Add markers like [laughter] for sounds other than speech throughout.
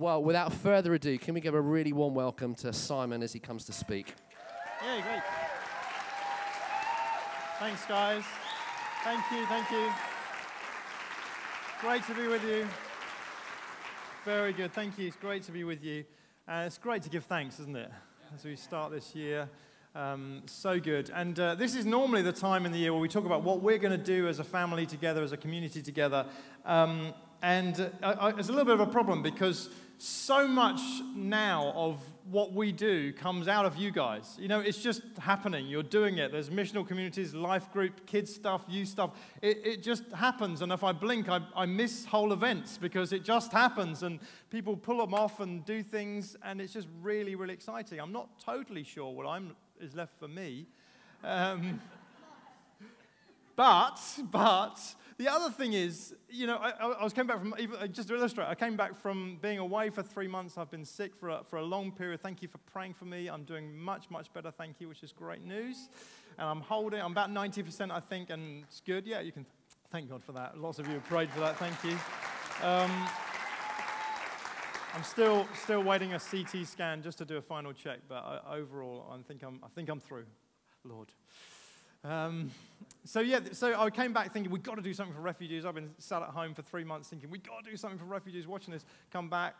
Well, without further ado, can we give a really warm welcome to Simon as he comes to speak? Yeah, great. Thanks, guys. Thank you, thank you. Great to be with you. Very good, thank you. It's great to be with you. Uh, it's great to give thanks, isn't it? As we start this year. Um, so good. And uh, this is normally the time in the year where we talk about what we're going to do as a family together, as a community together. Um, and uh, I, it's a little bit of a problem because so much now of what we do comes out of you guys. You know, it's just happening. You're doing it. There's missional communities, life group, kids stuff, youth stuff. It, it just happens. And if I blink, I, I miss whole events because it just happens and people pull them off and do things. And it's just really, really exciting. I'm not totally sure what I'm, is left for me. Um, [laughs] but, but, the other thing is, you know, I, I was coming back from, even, just to illustrate, I came back from being away for three months. I've been sick for a, for a long period. Thank you for praying for me. I'm doing much, much better, thank you, which is great news. And I'm holding, I'm about 90%, I think, and it's good. Yeah, you can thank God for that. Lots of you have prayed for that. Thank you. Um, I'm still, still waiting a CT scan just to do a final check, but I, overall, I think I'm, I think I'm through, Lord. Um, so yeah, so I came back thinking we've got to do something for refugees. I've been sat at home for three months thinking we've got to do something for refugees. Watching this, come back,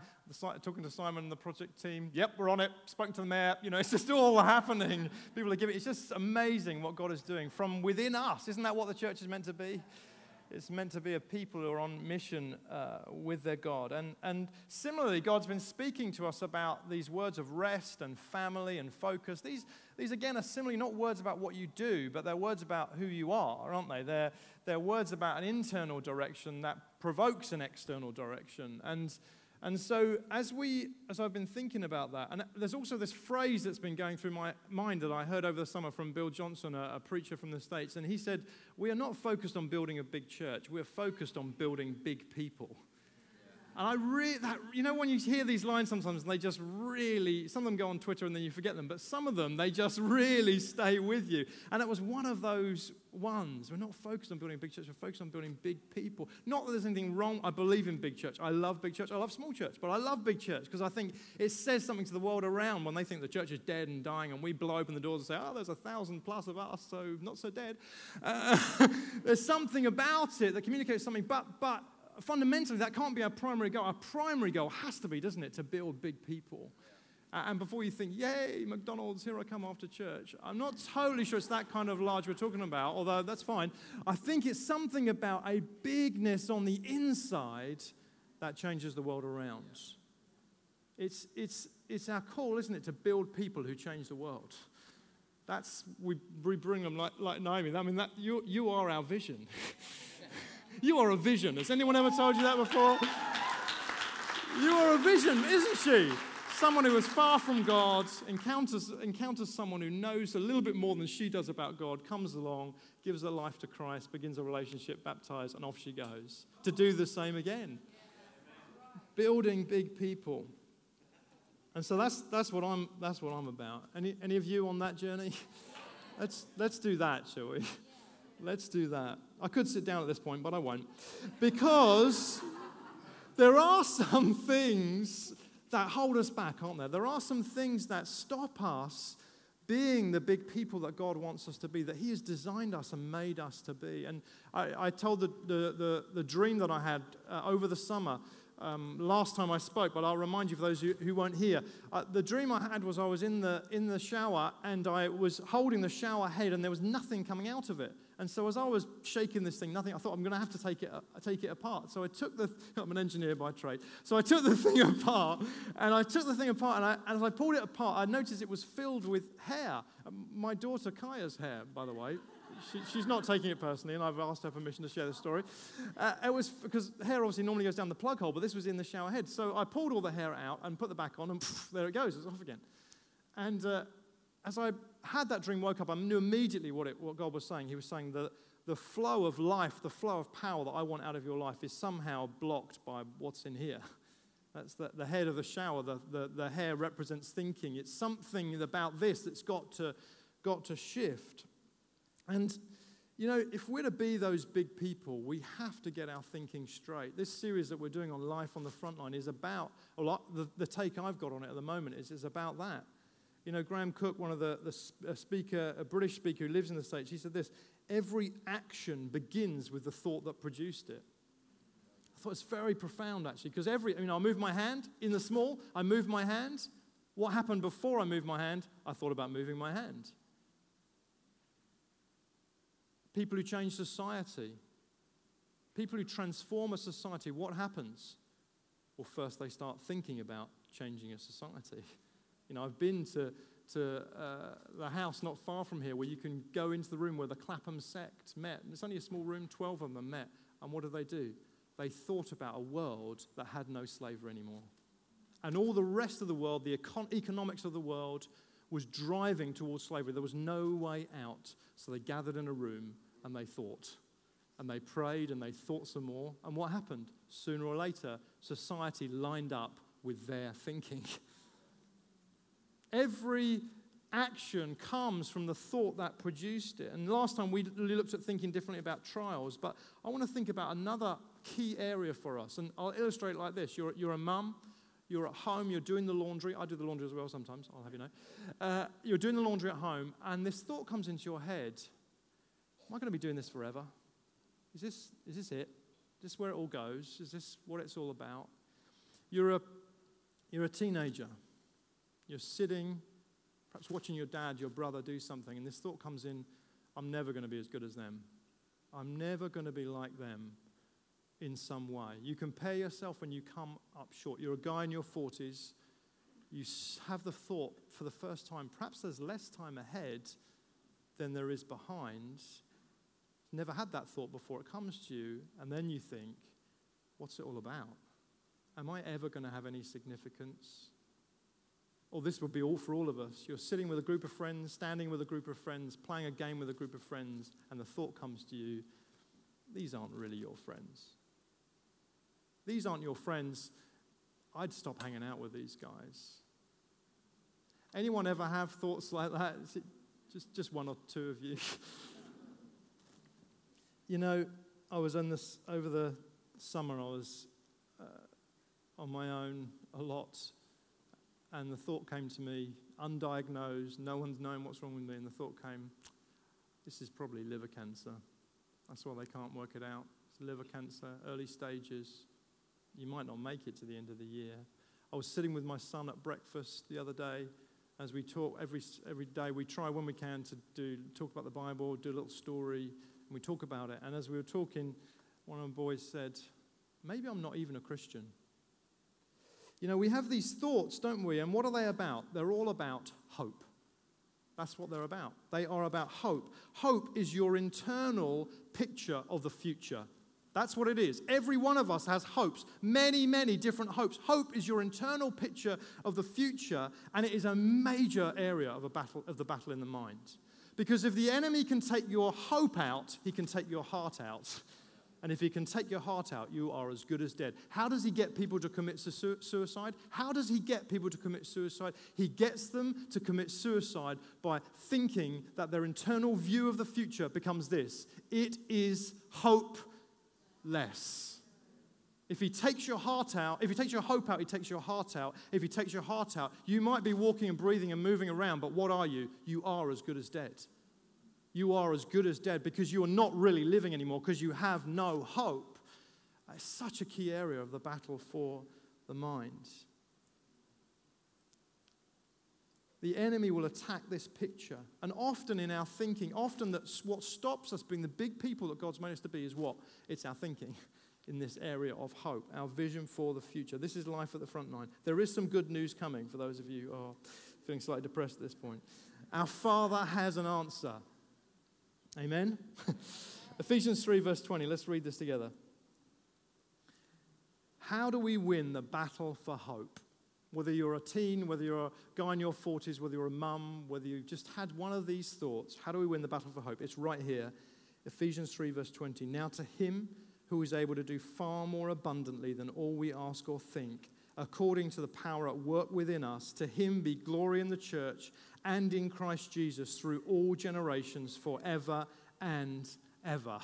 talking to Simon and the project team. Yep, we're on it. Spoken to the mayor. You know, [laughs] it's just all happening. People are giving. It's just amazing what God is doing from within us. Isn't that what the church is meant to be? It's meant to be a people who are on mission uh, with their God. And, and similarly, God's been speaking to us about these words of rest and family and focus. These, these again, are similarly not words about what you do, but they're words about who you are, aren't they? They're, they're words about an internal direction that provokes an external direction. And and so, as we, as I've been thinking about that, and there's also this phrase that's been going through my mind that I heard over the summer from Bill Johnson, a, a preacher from the States, and he said, We are not focused on building a big church, we're focused on building big people. And I really, that, you know, when you hear these lines sometimes, they just really, some of them go on Twitter and then you forget them, but some of them, they just [laughs] really stay with you. And it was one of those ones. We're not focused on building big church, we're focused on building big people. Not that there's anything wrong. I believe in big church. I love big church. I love small church, but I love big church because I think it says something to the world around when they think the church is dead and dying, and we blow open the doors and say, oh, there's a thousand plus of us, so not so dead. Uh, [laughs] there's something about it that communicates something, but, but fundamentally, that can't be our primary goal. Our primary goal has to be, doesn't it, to build big people. And before you think, yay, McDonald's, here I come after church, I'm not totally sure it's that kind of large we're talking about, although that's fine. I think it's something about a bigness on the inside that changes the world around. It's, it's, it's our call, isn't it, to build people who change the world. That's, we, we bring them like, like Naomi. I mean, that, you, you are our vision. [laughs] You are a vision. Has anyone ever told you that before? You are a vision, isn't she? Someone who is far from God encounters, encounters someone who knows a little bit more than she does about God, comes along, gives her life to Christ, begins a relationship, baptized, and off she goes to do the same again. Building big people. And so that's, that's, what, I'm, that's what I'm about. Any, any of you on that journey? [laughs] let's, let's do that, shall we? Let's do that. I could sit down at this point, but I won't. Because there are some things that hold us back, aren't there? There are some things that stop us being the big people that God wants us to be, that He has designed us and made us to be. And I, I told the, the, the, the, dream that I had uh, over the summer um, last time I spoke, but I'll remind you for those who, who weren't here. Uh, the dream I had was I was in the, in the shower and I was holding the shower head and there was nothing coming out of it. And so as I was shaking this thing, nothing, I thought I'm going to have to take it, uh, take it apart. So I took the, [laughs] I'm an engineer by trade. So I took the [laughs] thing apart and I took the thing apart and, I, and as I pulled it apart, I noticed it was filled with hair. Um, my daughter Kaya's hair, by the way. She, she's not taking it personally, and I've asked her permission to share the story. Uh, it was because hair obviously normally goes down the plug hole, but this was in the shower head. So I pulled all the hair out and put the back on, and there it goes. It's off again. And uh, as I had that dream, woke up, I knew immediately what, it, what God was saying. He was saying that the flow of life, the flow of power that I want out of your life is somehow blocked by what's in here. That's the, the head of the shower. The, the, the hair represents thinking. It's something about this that's got to, got to shift. And, You know, if we're to be those big people, we have to get our thinking straight. This series that we're doing on life on the front line is about, a lot, the, the take I've got on it at the moment is, is about that. You know, Graham Cooke, one of the, the speaker, a British speaker who lives in the States, he said this every action begins with the thought that produced it. I thought it's very profound actually, because every, I mean, I move my hand in the small, I move my hand. What happened before I moved my hand? I thought about moving my hand people who change society, people who transform a society, what happens? Well, first they start thinking about changing a society. [laughs] You know, I've been to, to uh, the house not far from here where you can go into the room where the Clapham sect met. And it's only a small room, 12 of them met. And what did they do? They thought about a world that had no slavery anymore. And all the rest of the world, the econ- economics of the world, was driving towards slavery. There was no way out. So they gathered in a room and they thought. And they prayed and they thought some more. And what happened? Sooner or later, society lined up with their thinking. [laughs] Every action comes from the thought that produced it. And last time we looked at thinking differently about trials, but I want to think about another key area for us. And I'll illustrate like this you're, you're a mum, you're at home, you're doing the laundry. I do the laundry as well sometimes, I'll have you know. Uh, you're doing the laundry at home, and this thought comes into your head Am I going to be doing this forever? Is this, is this it? Is this where it all goes? Is this what it's all about? You're a, you're a teenager. You're sitting, perhaps watching your dad, your brother do something, and this thought comes in I'm never going to be as good as them. I'm never going to be like them in some way. You compare yourself when you come up short. You're a guy in your 40s. You have the thought for the first time, perhaps there's less time ahead than there is behind. Never had that thought before. It comes to you, and then you think, what's it all about? Am I ever going to have any significance? Or this would be all for all of us. You're sitting with a group of friends, standing with a group of friends, playing a game with a group of friends, and the thought comes to you, these aren't really your friends. These aren't your friends. I'd stop hanging out with these guys. Anyone ever have thoughts like that? Just, just one or two of you. [laughs] you know, I was in this over the summer, I was uh, on my own a lot, and the thought came to me, undiagnosed, no one's known what's wrong with me, and the thought came, this is probably liver cancer. That's why they can't work it out. It's liver cancer, early stages you might not make it to the end of the year. I was sitting with my son at breakfast the other day. As we talk every, every day, we try when we can to do, talk about the Bible, do a little story, and we talk about it. And as we were talking, one of the boys said, Maybe I'm not even a Christian. You know, we have these thoughts, don't we? And what are they about? They're all about hope. That's what they're about. They are about hope. Hope is your internal picture of the future. That's what it is. Every one of us has hopes, many, many different hopes. Hope is your internal picture of the future, and it is a major area of, a battle, of the battle in the mind. Because if the enemy can take your hope out, he can take your heart out. [laughs] And if he can take your heart out, you are as good as dead. How does he get people to commit suicide? How does he get people to commit suicide? He gets them to commit suicide by thinking that their internal view of the future becomes this it is hope less. If he takes your heart out, if he takes your hope out, he takes your heart out. If he takes your heart out, you might be walking and breathing and moving around, but what are you? You are as good as dead. You are as good as dead because you are not really living anymore because you have no hope. It's such a key area of the battle for the mind. The enemy will attack this picture. And often in our thinking, often that's what stops us being the big people that God's made us to be is what? It's our thinking [laughs] in this area of hope, our vision for the future. This is life at the front line. There is some good news coming for those of you who are feeling slightly depressed at this point. Our Father has an answer. Amen? [laughs] Ephesians 3, verse 20. Let's read this together. How do we win the battle for hope? Whether you're a teen, whether you're a guy in your 40s, whether you're a mum, whether you've just had one of these thoughts, how do we win the battle for hope? It's right here. Ephesians 3, verse 20. Now to him who is able to do far more abundantly than all we ask or think, according to the power at work within us, to him be glory in the church and in Christ Jesus through all generations, forever and ever.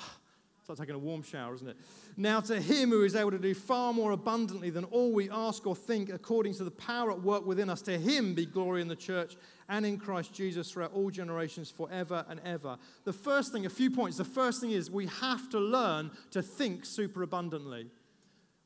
It's like taking a warm shower, isn't it? Now, to him who is able to do far more abundantly than all we ask or think, according to the power at work within us, to him be glory in the church and in Christ Jesus throughout all generations, forever and ever. The first thing, a few points. The first thing is we have to learn to think super abundantly.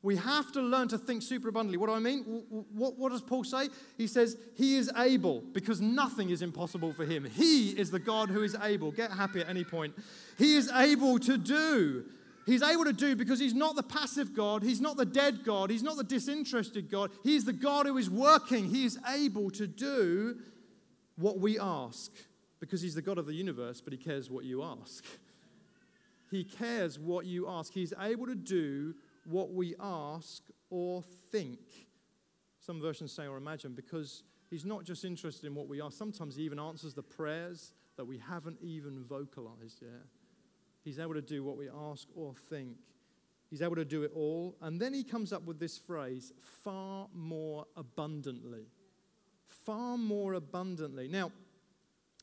We have to learn to think superabundantly. What do I mean? What, what, does Paul say? He says, He is able because nothing is impossible for him. He is the God who is able. Get happy at any point. He is able to do. He's able to do because He's not the passive God. He's not the dead God. He's not the disinterested God. He's the God who is working. He is able to do what we ask because He's the God of the universe, but He cares what you ask. He cares what you ask. He's able to do what we ask or think. Some versions say or imagine because he's not just interested in what we ask, sometimes he even answers the prayers that we haven't even vocalized yet. He's able to do what we ask or think. He's able to do it all. And then he comes up with this phrase far more abundantly. Far more abundantly. Now,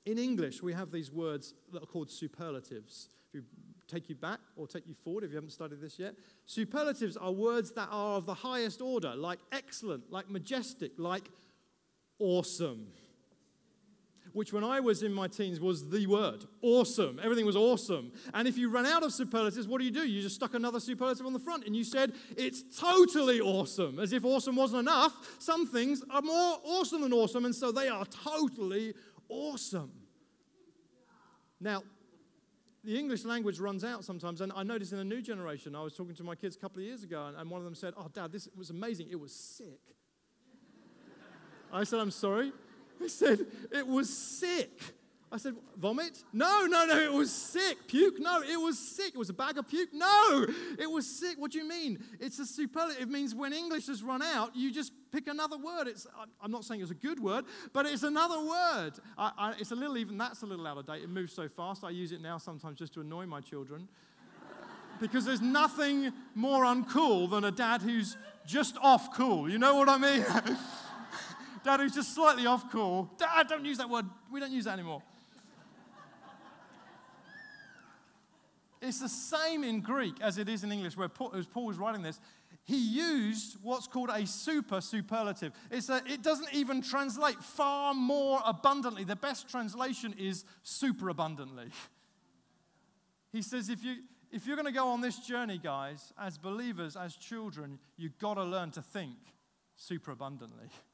in English, we have these words that are called superlatives. If you take you back or take you forward if you haven't studied this yet. Superlatives are words that are of the highest order, like excellent, like majestic, like awesome. Which, when I was in my teens, was the word awesome. Everything was awesome. And if you run out of superlatives, what do you do? You just stuck another superlative on the front and you said, it's totally awesome. As if awesome wasn't enough. Some things are more awesome than awesome, and so they are totally awesome. Now, the English language runs out sometimes. And I noticed in a new generation, I was talking to my kids a couple of years ago, and, and one of them said, Oh, Dad, this was amazing. It was sick. [laughs] I said, I'm sorry. He said, It was sick. I said, vomit? No, no, no, it was sick. Puke? No, it was sick. It was a bag of puke? No, it was sick. What do you mean? It's a superlative. It means when English has run out, you just pick another word. It's, I'm not saying it's a good word, but it's another word. I, I, it's a little, even that's a little out of date. It moves so fast. I use it now sometimes just to annoy my children. [laughs] because there's nothing more uncool than a dad who's just off cool. You know what I mean? [laughs] dad who's just slightly off cool. Dad, don't use that word. We don't use that anymore. It's the same in Greek as it is in English, where Paul, as Paul was writing this. He used what's called a super superlative. It's a, it doesn't even translate far more abundantly. The best translation is super abundantly. [laughs] He says, if, you, if you're going to go on this journey, guys, as believers, as children, you've got to learn to think super abundantly. [laughs]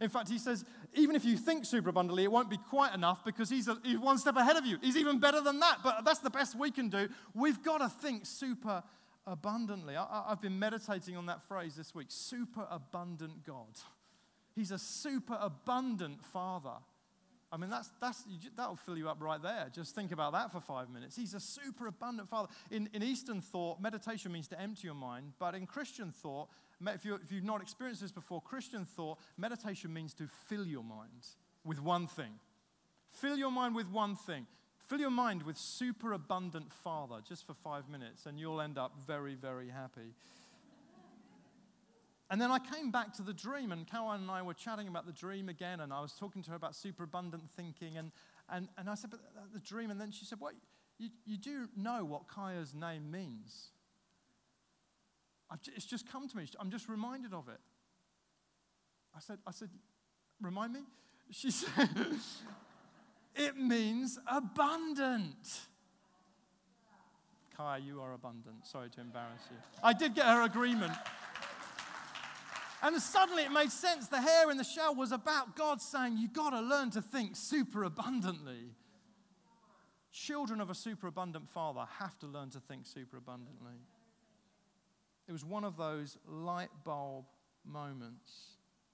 In fact, he says, even if you think superabundantly, it won't be quite enough because he's, a, he's one step ahead of you. He's even better than that, but that's the best we can do. We've got to think super abundantly. I, have been meditating on that phrase this week super abundant God. He's a super abundant Father. I mean, that's, that's, that'll fill you up right there. Just think about that for five minutes. He's a super abundant Father. In, in Eastern thought, meditation means to empty your mind, but in Christian thought, if, you if you've not experienced this before, Christian thought, meditation means to fill your mind with one thing. Fill your mind with one thing. Fill your mind with super abundant Father just for five minutes, and you'll end up very, very happy. And then I came back to the dream, and Caroline and I were chatting about the dream again, and I was talking to her about superabundant thinking, and, and, and I said, But the dream, and then she said, What? You, you do know what Kaya's name means? It's just come to me. I'm just reminded of it. I said, I said, remind me? She [laughs] said, it means abundant. Kaya, you are abundant. Sorry to embarrass you. I did get her agreement. And suddenly it made sense. The hair in the shell was about God saying, You've got to learn to think super abundantly. Children of a super abundant father have to learn to think super abundantly. It was one of those light bulb moments.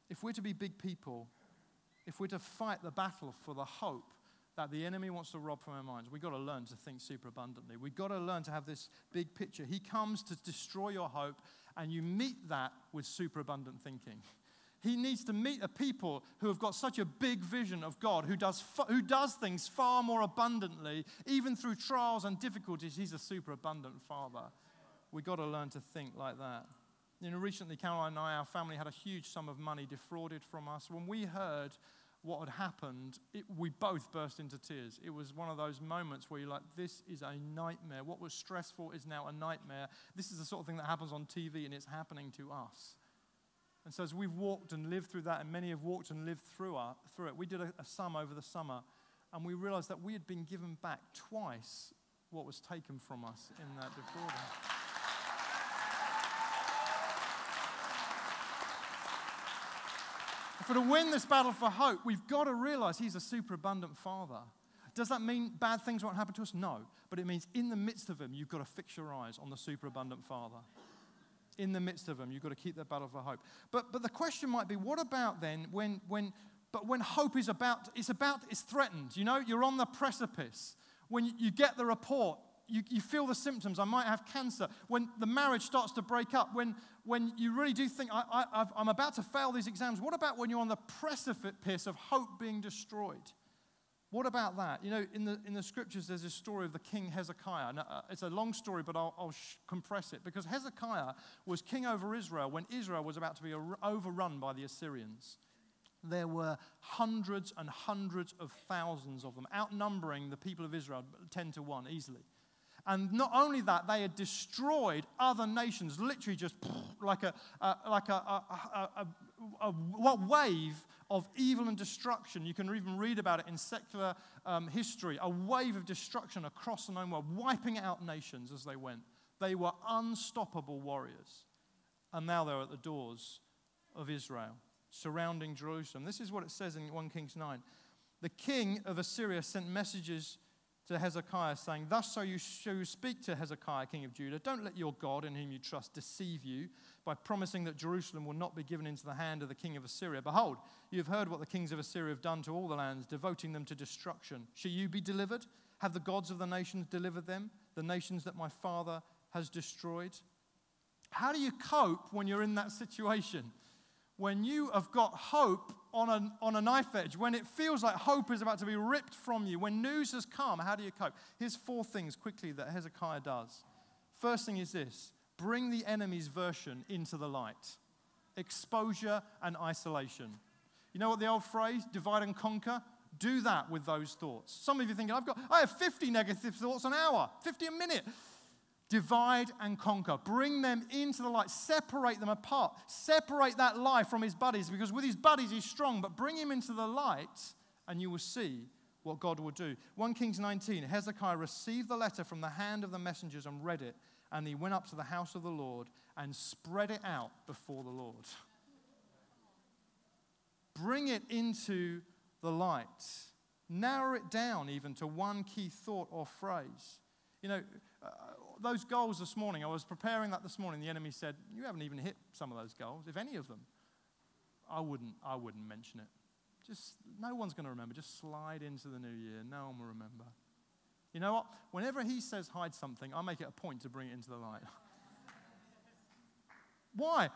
If we're to be big people, if we're to fight the battle for the hope that the enemy wants to rob from our minds, we've got to learn to think super abundantly. We've got to learn to have this big picture. He comes to destroy your hope, and you meet that with super abundant thinking. He needs to meet a people who have got such a big vision of God, who does, who does things far more abundantly, even through trials and difficulties. He's a super abundant Father. We've got to learn to think like that. You know, recently, Caroline and I, our family, had a huge sum of money defrauded from us. When we heard what had happened, it, we both burst into tears. It was one of those moments where you're like, this is a nightmare. What was stressful is now a nightmare. This is the sort of thing that happens on TV and it's happening to us. And so, as we've walked and lived through that, and many have walked and lived through, our, through it, we did a, a sum over the summer, and we realized that we had been given back twice what was taken from us in that defrauding. For to win this battle for hope, we've got to realize He's a superabundant Father. Does that mean bad things won't happen to us? No. But it means in the midst of Him, you've got to fix your eyes on the superabundant Father. In the midst of them, you've got to keep that battle for hope. But, but the question might be what about then when, when, but when hope is about, it's about, it's threatened? You know, you're on the precipice. When you, you get the report, you, you feel the symptoms. I might have cancer. When the marriage starts to break up, when, when you really do think, I, I'm about to fail these exams, what about when you're on the precipice of hope being destroyed? What about that? You know, in the, in the scriptures, there's a story of the king Hezekiah. Now, uh, it's a long story, but I'll, I'll sh- compress it. Because Hezekiah was king over Israel when Israel was about to be overrun by the Assyrians. There were hundreds and hundreds of thousands of them, outnumbering the people of Israel 10 to 1 easily. And not only that, they had destroyed other nations, literally just [sniffs] like a, like a, a, a, a, wave of evil and destruction. You can even read about it in secular um, history a wave of destruction across the known world, wiping out nations as they went. They were unstoppable warriors. And now they're at the doors of Israel, surrounding Jerusalem. This is what it says in 1 Kings 9. The king of Assyria sent messages to Hezekiah, saying, Thus so you speak to Hezekiah, king of Judah. Don't let your God, in whom you trust, deceive you by promising that Jerusalem will not be given into the hand of the king of Assyria. Behold, you have heard what the kings of Assyria have done to all the lands, devoting them to destruction. Shall you be delivered? Have the gods of the nations delivered them, the nations that my father has destroyed? How do you cope when you're in that situation? When you have got hope on a, on a knife edge, when it feels like hope is about to be ripped from you, when news has come, how do you cope? Here's four things quickly that Hezekiah does. First thing is this bring the enemy's version into the light exposure and isolation. You know what the old phrase, divide and conquer? Do that with those thoughts. Some of you thinking, I've got, I have 50 negative thoughts an hour, 50 a minute. Divide and conquer. Bring them into the light. Separate them apart. Separate that lie from his buddies because with his buddies he's strong, but bring him into the light and you will see what God will do. 1 Kings 19 Hezekiah received the letter from the hand of the messengers and read it, and he went up to the house of the Lord and spread it out before the Lord. Bring it into the light. Narrow it down even to one key thought or phrase. You know, uh, those goals this morning, I was preparing that this morning. The enemy said, You haven't even hit some of those goals, if any of them. I wouldn't, I wouldn't mention it. Just, no one's going to remember. Just slide into the new year. No one will remember. You know what? Whenever he says hide something, I make it a point to bring it into the light. [laughs] Why?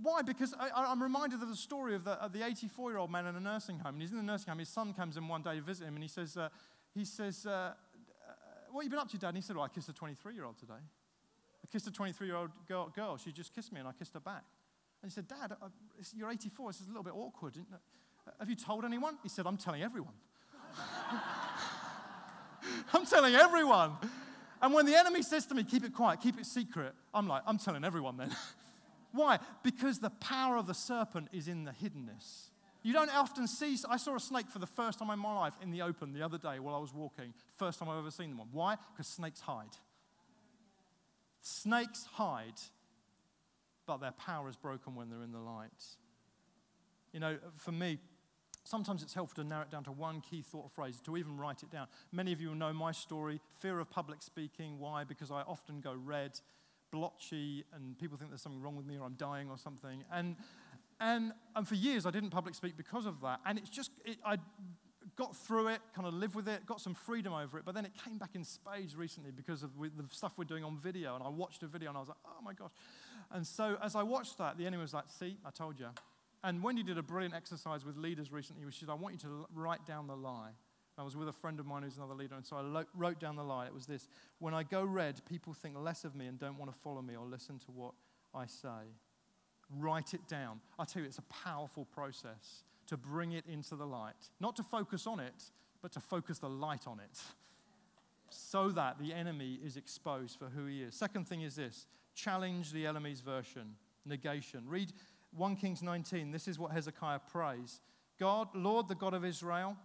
Why? Because I, am reminded of the story of the 84 year old man in a nursing home. And he's in the nursing home. His son comes in one day to visit him, and he says, uh, he says uh, what have you been up to, Dad? And he said, Well, I kissed a 23 year old today. I kissed a 23 year old girl, girl. She just kissed me and I kissed her back. And he said, Dad, uh, you're 84. This is a little bit awkward. Uh, have you told anyone? He said, I'm telling everyone. [laughs] I'm telling everyone. And when the enemy says to me, keep it quiet, keep it secret, I'm like, I'm telling everyone then. [laughs] Why? Because the power of the serpent is in the hiddenness. You don't often see, I saw a snake for the first time in my life in the open the other day while I was walking. First time I've ever seen one. Why? Because snakes hide. Snakes hide, but their power is broken when they're in the light. You know, for me, sometimes it's helpful to narrow it down to one key thought or phrase, to even write it down. Many of you know my story fear of public speaking. Why? Because I often go red, blotchy, and people think there's something wrong with me or I'm dying or something. And and, and for years, I didn't public speak because of that. And it's just, it, I got through it, kind of lived with it, got some freedom over it. But then it came back in spades recently because of the stuff we're doing on video. And I watched a video and I was like, oh my gosh. And so as I watched that, the enemy was like, see, I told you. And Wendy did a brilliant exercise with leaders recently, which is, I want you to write down the lie. I was with a friend of mine who's another leader, and so I lo- wrote down the lie. It was this When I go red, people think less of me and don't want to follow me or listen to what I say. Write it down. I tell you, it's a powerful process to bring it into the light. Not to focus on it, but to focus the light on it so that the enemy is exposed for who he is. Second thing is this challenge the enemy's version, negation. Read 1 Kings 19. This is what Hezekiah prays God, Lord, the God of Israel,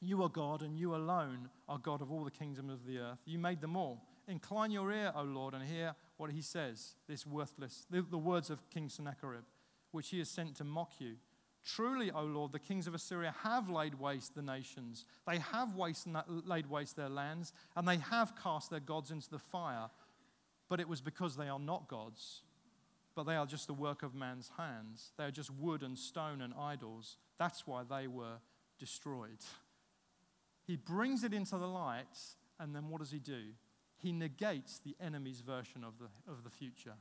you are God, and you alone are God of all the kingdoms of the earth. You made them all. Incline your ear, O Lord, and hear what he says, this worthless, the, the words of King Sennacherib, which he has sent to mock you. Truly, O Lord, the kings of Assyria have laid waste the nations. They have waste, laid waste their lands, and they have cast their gods into the fire. But it was because they are not gods, but they are just the work of man's hands. They are just wood and stone and idols. That's why they were destroyed. He brings it into the light, and then what does he do? He negates the enemy's version of the, of the future.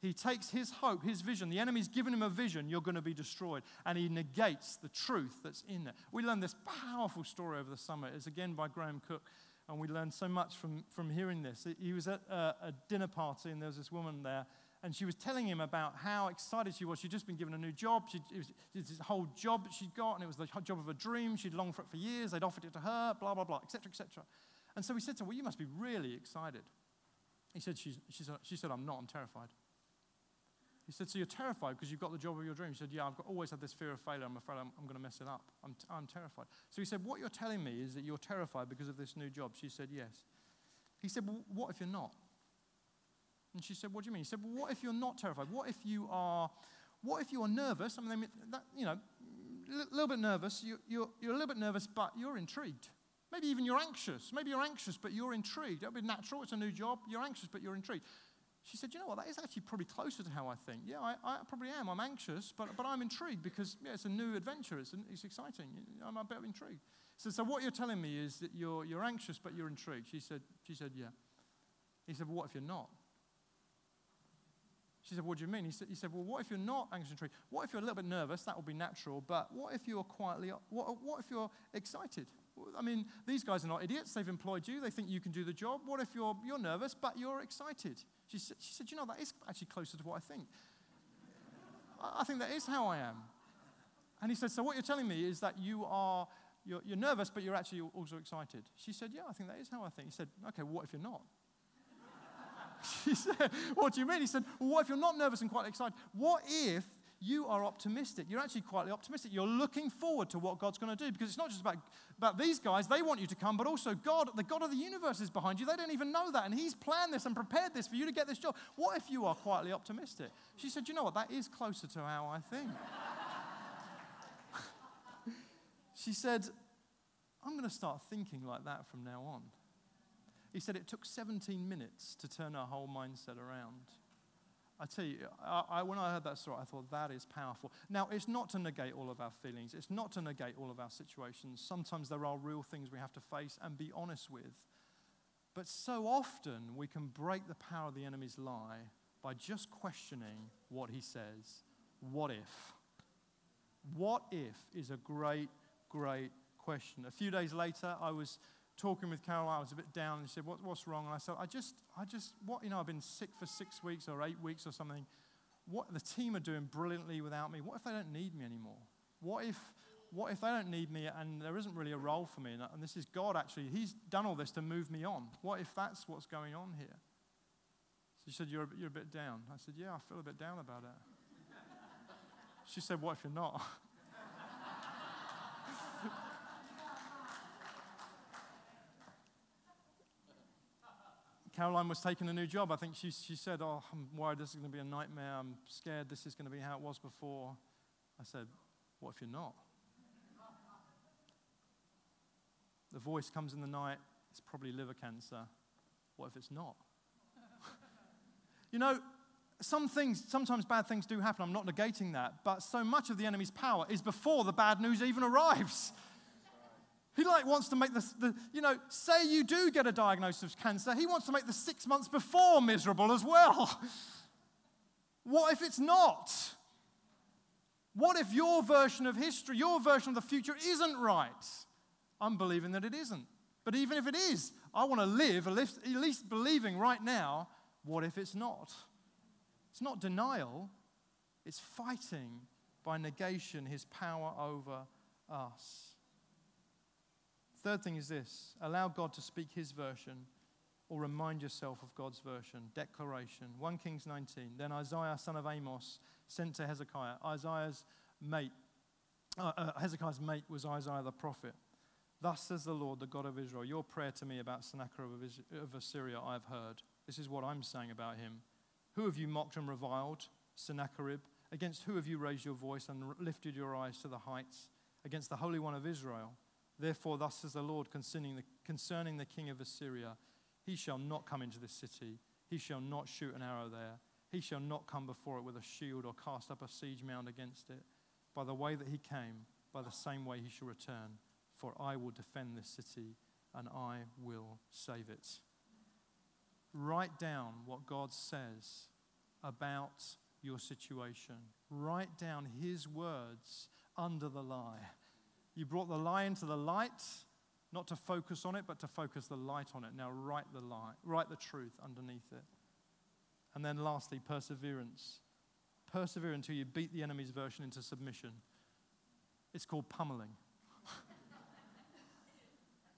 He takes his hope, his vision. The enemy's given him a vision, you're going to be destroyed. And he negates the truth that's in it. We learned this powerful story over the summer. It's again by Graham Cooke. And we learned so much from, from hearing this. He was at a, a dinner party, and there was this woman there. And she was telling him about how excited she was. She'd just been given a new job. She'd, it was this whole job that she'd got, and it was the job of a dream. She'd longed for it for years. They'd offered it to her, blah, blah, blah, etc., etc. And so we said to her, Well, you must be really excited. He said, she, she, said, she said, I'm not, I'm terrified. He said, So you're terrified because you've got the job of your dreams? She said, Yeah, I've got, always had this fear of failure. I'm afraid I'm, I'm going to mess it up. I'm, t- I'm terrified. So he said, What you're telling me is that you're terrified because of this new job. She said, Yes. He said, Well, what if you're not? And she said, What do you mean? He said, Well, what if you're not terrified? What if you are, what if you are nervous? I mean, that, you know, a little bit nervous. You, you're, you're a little bit nervous, but you're intrigued. Maybe even you're anxious. Maybe you're anxious, but you're intrigued. That would be natural. It's a new job. You're anxious, but you're intrigued. She said, You know what? That is actually probably closer to how I think. Yeah, I, I probably am. I'm anxious, but, but I'm intrigued because yeah, it's a new adventure. It's, it's exciting. I'm a bit intrigued. So, so what you're telling me is that you're, you're anxious, but you're intrigued. She said, she said, Yeah. He said, Well, what if you're not? She said, What do you mean? He said, he said, Well, what if you're not anxious and intrigued? What if you're a little bit nervous? That would be natural. But what if you're quietly, what, what if you're excited? I mean, these guys are not idiots. They've employed you. They think you can do the job. What if you're, you're nervous, but you're excited? She said, she said, You know, that is actually closer to what I think. I, think that is how I am. And he said, So what you're telling me is that you are, you're, you're nervous, but you're actually also excited. She said, Yeah, I think that is how I think. He said, Okay, what if you're not? [laughs] she said, What do you mean? He said, Well, what if you're not nervous and quite excited? What if you are optimistic. You're actually quietly optimistic. You're looking forward to what God's going to do because it's not just about, about these guys. They want you to come, but also God, the God of the universe, is behind you. They don't even know that. And He's planned this and prepared this for you to get this job. What if you are quietly optimistic? She said, You know what? That is closer to how I think. [laughs] she said, I'm going to start thinking like that from now on. He said it took 17 minutes to turn her whole mindset around. I tell you, I, I, when I heard that story, I thought that is powerful. Now, it's not to negate all of our feelings, it's not to negate all of our situations. Sometimes there are real things we have to face and be honest with. But so often we can break the power of the enemy's lie by just questioning what he says. What if? What if is a great, great question. A few days later, I was talking with Carol, I was a bit down, and she said, what, What's wrong? And I said, I just, I just, what, you know, I've been sick for six weeks or eight weeks or something. What the team are doing brilliantly without me. What if they don't need me anymore? What if, what if they don't need me and there isn't really a role for me? And, and this is God actually, He's done all this to move me on. What if that's what's going on here? She said, You're a, you're a bit down. I said, Yeah, I feel a bit down about it. She said, What if you're not? Caroline was taking a new job. I think she, she said, Oh, I'm worried this is going to be a nightmare. I'm scared this is going to be how it was before. I said, What if you're not? The voice comes in the night. It's probably liver cancer. What if it's not? [laughs] you know, some things, sometimes bad things do happen. I'm not negating that. But so much of the enemy's power is before the bad news even arrives. He like wants to make this, the, you know, say you do get a diagnosis of cancer, he wants to make the six months before miserable as well. [laughs] what if it's not? What if your version of history, your version of the future isn't right? I'm believing that it isn't. But even if it is, I want to live at least believing right now, what if it's not? It's not denial, it's fighting by negation, his power over us. Third thing is this allow God to speak his version or remind yourself of God's version. Declaration 1 Kings 19. Then Isaiah, son of Amos, sent to Hezekiah. Isaiah's mate, uh, uh, Hezekiah's mate was Isaiah the prophet. Thus says the Lord, the God of Israel, your prayer to me about Sennacherib of Assyria I have heard. This is what I'm saying about him. Who have you mocked and reviled? Sennacherib. Against who have you raised your voice and lifted your eyes to the heights? Against the Holy One of Israel. Therefore, thus says the Lord concerning the, concerning the king of Assyria He shall not come into this city, he shall not shoot an arrow there, he shall not come before it with a shield or cast up a siege mound against it. By the way that he came, by the same way he shall return. For I will defend this city and I will save it. Write down what God says about your situation. Write down his words under the lie. You brought the lie into the light, not to focus on it, but to focus the light on it. Now write the lie, write the truth underneath it. And then lastly, perseverance. Persevere until you beat the enemy's version into submission. It's called pummeling. [laughs]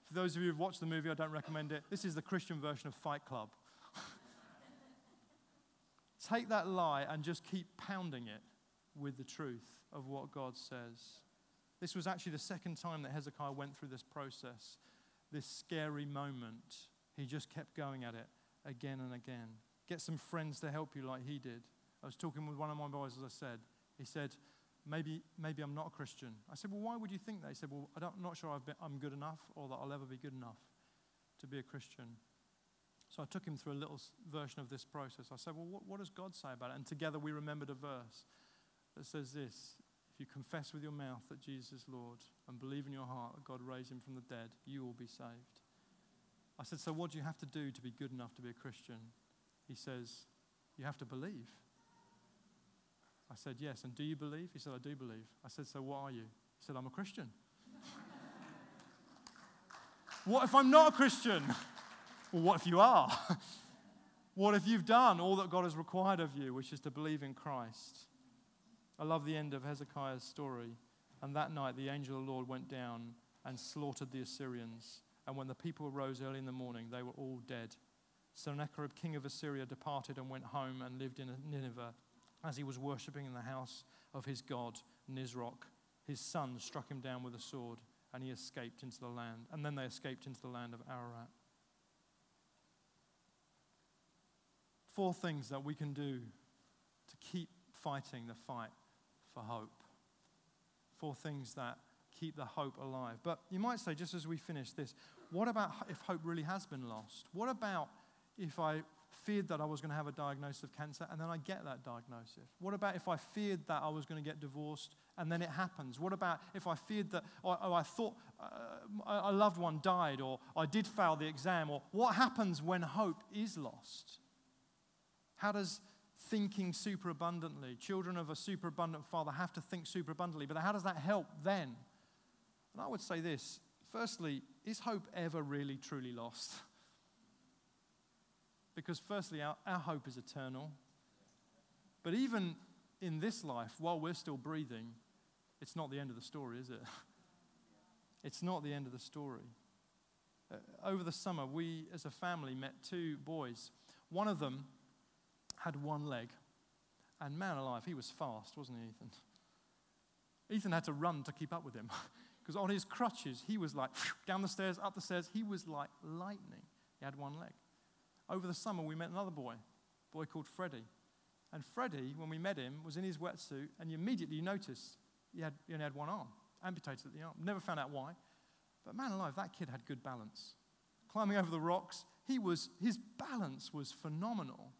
For those of you who've watched the movie, I don't recommend it. This is the Christian version of Fight Club. [laughs] Take that lie and just keep pounding it with the truth of what God says. This was actually the second time that Hezekiah went through this process, this scary moment. He just kept going at it again and again. Get some friends to help you like he did. I was talking with one of my boys, as I said. He said, maybe, maybe I'm not a Christian. I said, well, why would you think that? He said, well, I'm not sure been, I'm good enough or that I'll ever be good enough to be a Christian. So I took him through a little version of this process. I said, well, what, what does God say about it? And together we remembered a verse that says this If you confess with your mouth that Jesus is Lord and believe in your heart that God raised him from the dead, you will be saved. I said, So what do you have to do to be good enough to be a Christian? He says, You have to believe. I said, Yes. And do you believe? He said, I do believe. I said, So what are you? He said, I'm a Christian. [laughs] what if I'm not a Christian? [laughs] Well, what if you are? [laughs] what if you've done all that God has required of you, which is to believe in Christ? I love the end of Hezekiah's story. And that night, the angel of the Lord went down and slaughtered the Assyrians. And when the people arose early in the morning, they were all dead. Sennacherib, king of Assyria, departed and went home and lived in Nineveh as he was worshipping in the house of his god, Nisroch. His son struck him down with a sword, and he escaped into the land. And then they escaped into the land of Ararat. Four things that we can do to keep fighting the fight for hope. Four things that keep the hope alive. But you might say, just as we finish this, what about if hope really has been lost? What about if I feared that I was going to have a diagnosis of cancer and then I get that diagnosis? What about if I feared that I was going to get divorced and then it happens? What about if I feared that, I thought uh, a loved one died or I did fail the exam? Or what happens when hope is lost? How does thinking super abundantly, children of a super abundant father have to think super abundantly, but how does that help then? And I would say this firstly, is hope ever really truly lost? Because, firstly, our, our hope is eternal. But even in this life, while we're still breathing, it's not the end of the story, is it? [laughs] It's not the end of the story. Uh, over the summer, we as a family met two boys. One of them had one leg, and man alive, he was fast, wasn't he, Ethan? Ethan had to run to keep up with him [laughs] because on his crutches, he was like [laughs] down the stairs, up the stairs, he was like lightning. He had one leg. Over the summer, we met another boy, a boy called Freddie. And Freddie, when we met him, was in his wetsuit, and you immediately noticed he, had, he only had one arm, amputated at the arm. Never found out why. But man alive, that kid had good balance. Climbing over the rocks, he was, his balance was phenomenal.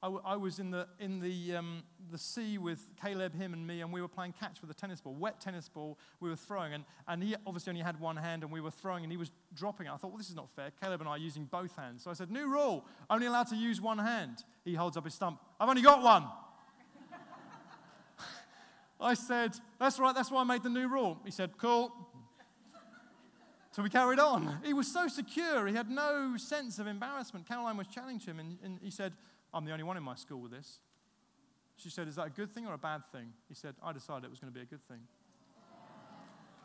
I, w- I was in, the, in the, um, the sea with Caleb, him, and me, and we were playing catch with a tennis ball, wet tennis ball we were throwing. And, and he obviously only had one hand, and we were throwing, and he was dropping. I thought, well, this is not fair. Caleb and I are using both hands. So I said, new rule, only allowed to use one hand. He holds up his stump. I've only got one. [laughs] I said, that's right, that's why I made the new rule. He said, cool. So we carried on. He was so secure, he had no sense of embarrassment. Caroline was challenging him, and, and he said, I'm the only one in my school with this. She said, Is that a good thing or a bad thing? He said, I decided it was going to be a good thing.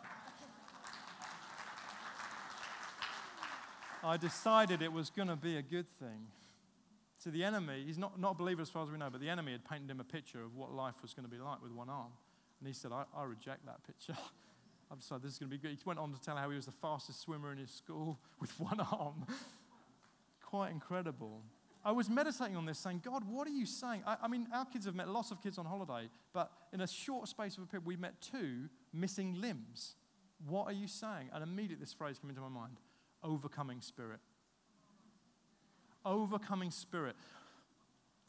[laughs] I decided it was going to be a good thing. So the enemy, he's not, not a believer as far as we know, but the enemy had painted him a picture of what life was going to be like with one arm. And he said, I, I reject that picture. [laughs] I've decided this is going to be good. He went on to tell how he was the fastest swimmer in his school [laughs] with one arm. Quite incredible. I was meditating on this, saying, God, what are you saying? I, I, mean, our kids have met lots of kids on holiday, but in a short space of a period, we met two missing limbs. What are you saying? And immediately this phrase came into my mind overcoming spirit. Overcoming spirit.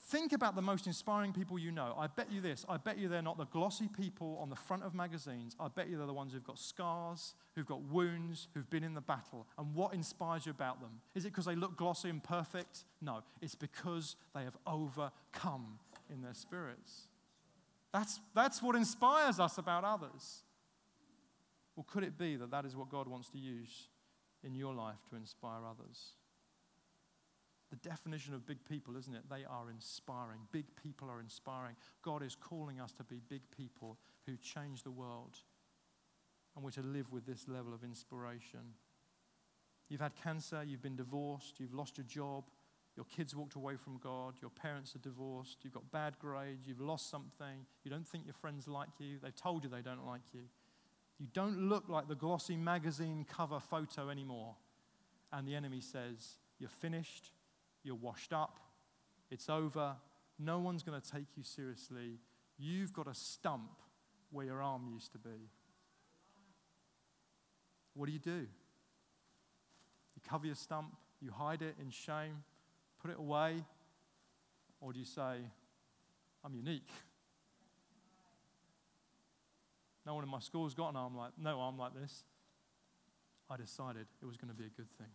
Think about the most inspiring people you know. I bet you this. I bet you they're not the glossy people on the front of magazines. I bet you they're the ones who've got scars, who've got wounds, who've been in the battle. And what inspires you about them? Is it because they look glossy and perfect? No, it's because they have overcome in their spirits. That's, that's what inspires us about others. Or could it be that that is what God wants to use in your life to inspire others? The definition of big people, isn't it? They are inspiring. Big people are inspiring. God is calling us to be big people who change the world. And we're to live with this level of inspiration. You've had cancer, you've been divorced, you've lost your job, your kids walked away from God, your parents are divorced, you've got bad grades, you've lost something, you don't think your friends like you, they've told you they don't like you. You don't look like the glossy magazine cover photo anymore. And the enemy says, You're finished, you're washed up, it's over, no one's going to take you seriously. You've got a stump where your arm used to be. What do you do? You cover your stump, you hide it in shame, put it away, or do you say, I'm unique? No one in my school's got an arm like no arm like this. I decided it was going to be a good thing.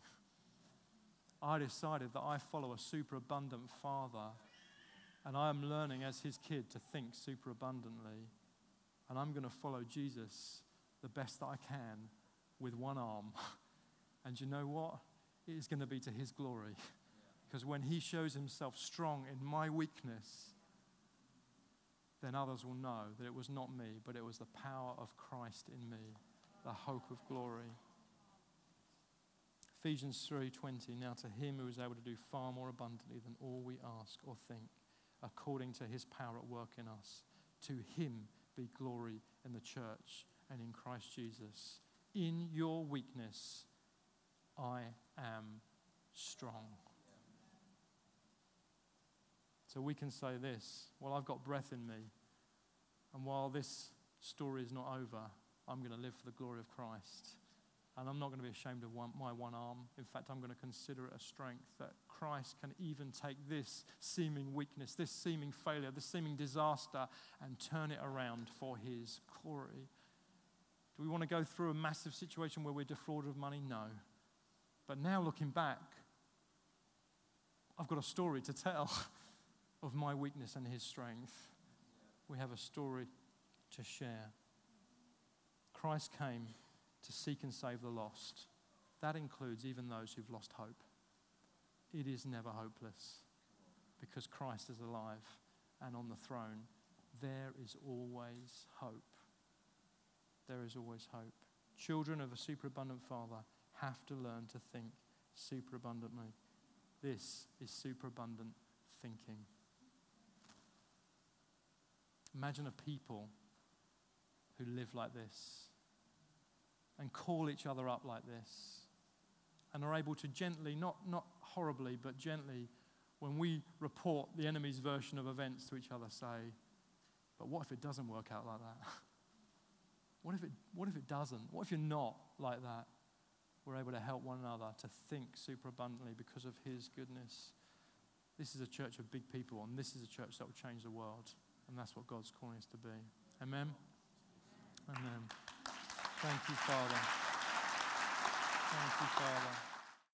I decided that I follow a superabundant Father, and I am learning as his kid to think superabundantly. And I'm going to follow Jesus the best that I can with one arm. [laughs] And you know what? It is going to be to his glory. [laughs] Because when he shows himself strong in my weakness, then others will know that it was not me, but it was the power of Christ in me, the hope of glory. Ephesians 3:20 Now to him who is able to do far more abundantly than all we ask or think according to his power at work in us to him be glory in the church and in Christ Jesus. In your weakness I am strong. So we can say this well I've got breath in me and while this story is not over I'm going to live for the glory of Christ and I'm not going to be ashamed of one, my one arm. In fact, I'm going to consider it a strength that Christ can even take this seeming weakness, this seeming failure, this seeming disaster, and turn it around for His glory. Do we want to go through a massive situation where we're defrauded of money? No. But now looking back, I've got a story to tell [laughs] of my weakness and His strength. We have a story to share. Christ came to seek and save the lost. That includes even those who've lost hope. It is never hopeless because Christ is alive and on the throne. There is always hope. There is always hope. Children of a superabundant Father have to learn to think superabundantly. This is superabundant thinking. Imagine a people who live like this and call each other up like this and are able to gently, not, not horribly, but gently, when we report the enemy's version of events to each other, say, but what if it doesn't work out like that? [laughs] what, if it, what if it doesn't? What if you're not like that? We're able to help one another to think superabundantly because of his goodness. This is a church of big people, and this is a church that will change the world. And that's what God's calling us to be. Amen? Amen. Thank you, Father. Thank you, Father.